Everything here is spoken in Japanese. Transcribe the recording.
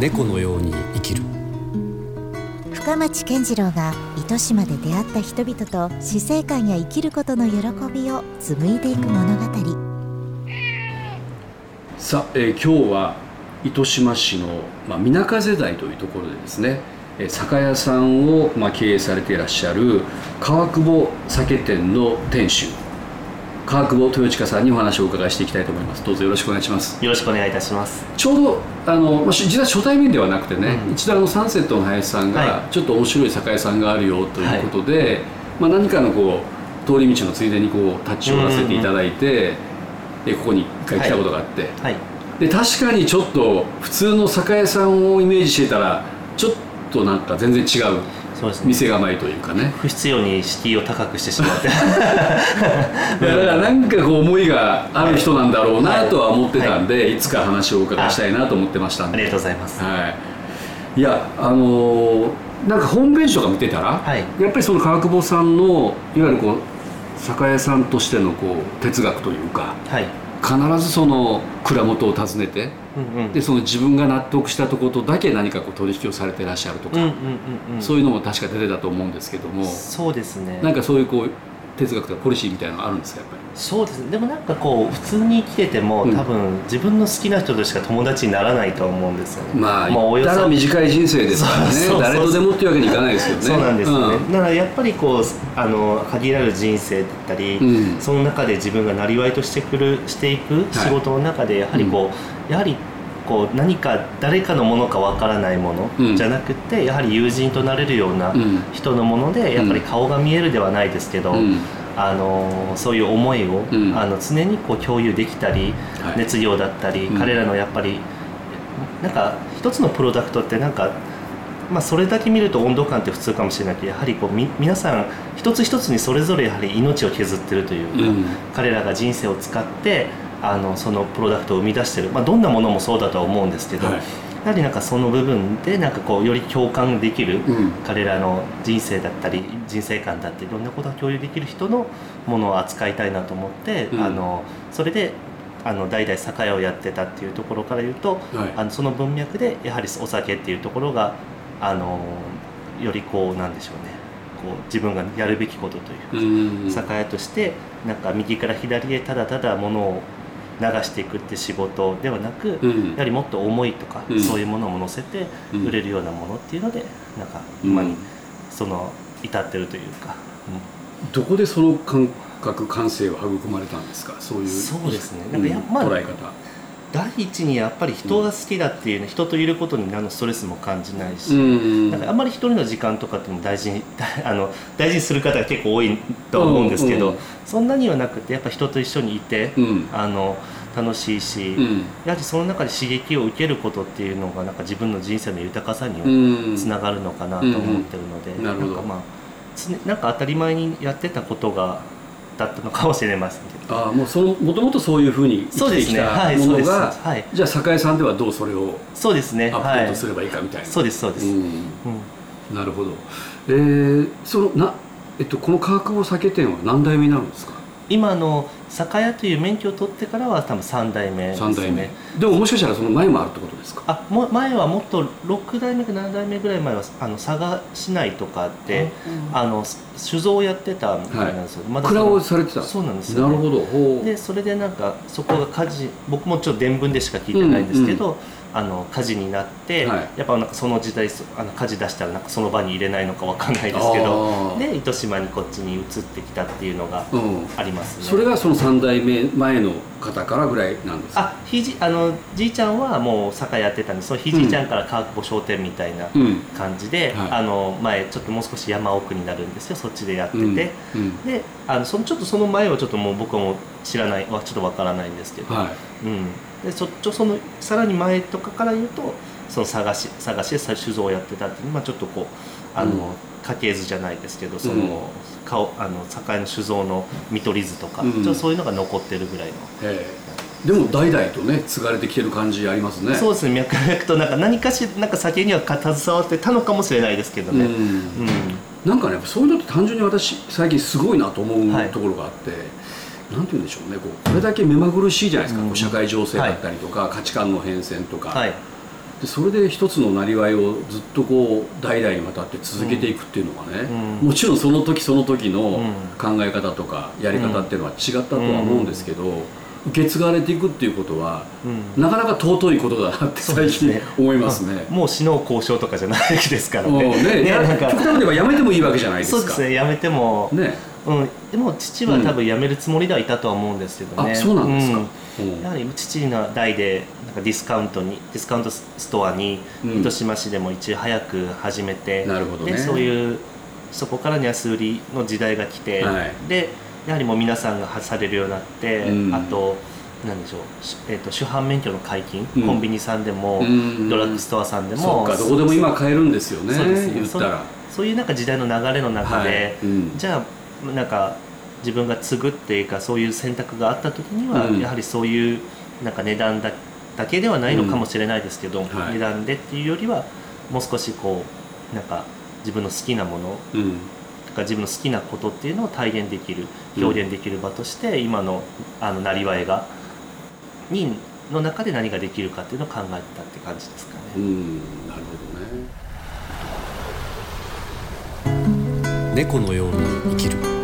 猫のように生きる。深町健次郎が糸島で出会った人々と死生観や生きることの喜びを紡いでいく物語。さあ、えー今日は糸島市の、まあ、水風台というところでですねえー酒屋さんを、まあ、経営されていらっしゃる川久保酒店の店主川久保豊親さんにお話をお伺いしていきたいと思います。どうぞよろしくお願いします。よろしくお願いいたします。ちょうどあの、まあ、し実は初対面ではなくてね、うん。一度あのサンセットの林さんが、はちょっと面白い酒屋さんがあるよということで、まあ、何かのこう通り道のついでにこう立ち寄らせていただいて、えここに一回来たことがあって、はい。で確かにちょっと普通の酒屋さんをイメージしてたらちょっとなんか全然違うそうですね。店構えというかね不必要に敷居を高くしてしまって。だからなんかこう思いがある人なんだろうなとは思ってたんで、い、つか話をお伺いしたいなと思ってましたんでありがとうございます。はい、いやあのーなんかホームページとか見てたら、はいやっぱりその川久保さんのいわゆるこう酒屋さんとしてのこう哲学というかはい。必ずその蔵元を訪ねてうんうん。でその自分が納得したところとだけ何かこう取引をされてらっしゃるとか、うんうんうんうん。そういうのも確か出てたと思うんですけどもそうですね。なんかそういうこう哲学とかポリシーみたいなのがあるんですかやっぱり？そうですね。でもなんかこう普通に生きてても、うん。多分自分の好きな人としか友達にならないと思うんですよね。まあもうおよそ短い人生ですからね。誰とでもっていうわけにいかないですよね。そうなんですよね、うん。だからやっぱりこうあの限られる人生だったり、うん。その中で自分がなりわいとしてくるしていく仕事の中でやはりこう、やはりこう何か誰かのものかわからないもうん。のじゃなくて、やはり友人となれるようなうん。人のものでやっぱり顔が見えるではないですけど、うん。あのそういう思いを、うん。あの常にこう共有できたり、はい。熱量だったり、うん。彼らのやっぱりなんか一つのプロダクトってなんか、まあ、それだけ見ると温度感って普通かもしれないけどやはりこうみ皆さん一つ一つにそれぞれやはり命を削ってるというか、うん。彼らが人生を使ってあのそのプロダクトを生み出してる、まあ、どんなものもそうだとは思うんですけど、はい。やはりなんかその部分でなんかこうより共感できる、うん。彼らの人生だったり人生観だったりいろんなことを共有できる人のものを扱いたいなと思って、うん。あのそれであの代々酒屋をやってたっていうところから言うと、はい。あのその文脈でやはりお酒っていうところがあのよりこうなんでしょうね。こう自分がやるべきことというか、うん。酒屋としてなんか右から左へただただ物を流していくって仕事ではなく、うん。やはりもっと思いとか、うん。そういうものも乗せてうん。売れるようなものっていうので、なんかうん。今にその至ってるというか、どこでその感覚感性を育まれたんですか？そういうそうですね。うんなんかやまあ捉え方第一にやっぱり人が好きだっていうね、人といることに何のストレスも感じないし、ん。なんかあんまり一人の時間とかっても大事に あの大事にする方が結構多いとは思うんですけど、そんなにはなくてやっぱ人と一緒にいて、うん。あの楽しいし、うん。やはりその中で刺激を受けることっていうのがなんか自分の人生の豊かさにうん。つながるのかなと思ってるので、うん。なるほど。んかまあ常なんか当たり前にやってたことがだったのかもしれませんけど。ああもうそのもともとそういうふうに生きてきたものがはいじゃあ酒屋さんではどうそれをそうですね。アップはいデートす。ればいいかみたいな、そうですそうです。うんうんなるほどえー、そのなえっとこの川久保酒店は何代目になるんですか？今の酒屋という免許を取ってからは多分三代目ですね。三代目。でももしかしたらその前もあるってことですか？あも前はもっと6代目か7代目ぐらい前はあの佐賀市内とかで、あの酒造をやってたみたいなんですよ、まだそ蔵のをされてた。そうなんですよ、なるほど。ほう。でそれでなんかそこが火事僕もちょっと伝聞でしか聞いてないんですけど、あの火事になって、はい。やっぱなんかその時代そあの火事出したらなんかその場に入れないのかわかんないですけどで糸島にこっちに移ってきたっていうのがうん。ありますね。それがその3代目前の方からぐらいなんですか？あひじあのじいちゃんはもう酒やってたんでそのひじいちゃんから川久保商店みたいなうん。感じで、はい。あの前ちょっともう少し山奥になるんですよそっちでやってて、うん。うん。であのそのちょっとその前はちょっともう僕はもう知らないはちょっとわからないんですけど、はい。うん、でそっちょそのさらに前とかから言うとその探し探しで酒造をやってたっていうまあちょっとこうあの、うん。家系図じゃないですけどその、うん。顔あの酒の酒造の見取り図とか、うんちょそういうのが残ってるぐらいの。ええ。でも代々とね継がれてきてる感じありますね。そうですね。脈々となんか何かしなんか酒には携わってたのかもしれないですけどね、うん。うん。なんかねそういうのって単純に私最近すごいなと思はい。うところがあって、なんて言うんでしょうねこうこれだけ目まぐるしいじゃないですか、うん社会情勢だったりとか、価値観の変遷とか、はい。でそれで一つのなりわいをずっとこう代々にわたって続けていくっていうのがね、うん。もちろんその時その時のうん。考え方とかやり方っていうのは違ったとは思うんですけど、受け継がれていくっていうことはうん。なかなか尊いことだなって最近ね思いますね。もう死の交渉とかじゃないですからね。ねやなんか。極端に言えばやめてもいいわけじゃないですか。そうですねやめても、ねうん、でも父は多分辞めるつもりではいたとは思うんですけどね、あそうなんですか。うん。う。んやはり父の代でなんかディスカウントにディスカウントストアにうん。糸島市でも一応早く始めて、なるほどね。でそういうそこから安売りの時代が来て、はい。でやはりもう皆さんがされるようになって、うん。あとなんでしょう、しえー、と主犯免許の解禁、うん。コンビニさんでも、うんドラッグストアさんでもそうかどこでも今買えるんですよねそうです。ね言ったら。そういうなんか時代の流れの中で、はい。うん。じゃあなんか自分が継ぐっていうかそういう選択があった時には、うんやはりそういうなんか値段だだけではないのかもしれないですけど、はい値段でっていうよりはもう少しこうなんか自分の好きなものうんとか自分の好きなことっていうのを体現できる表現できる場として、今のあのなりわいがにの中で何ができるかっていうのを考えたって感じですかね。うんなるほどね。猫のように生きる。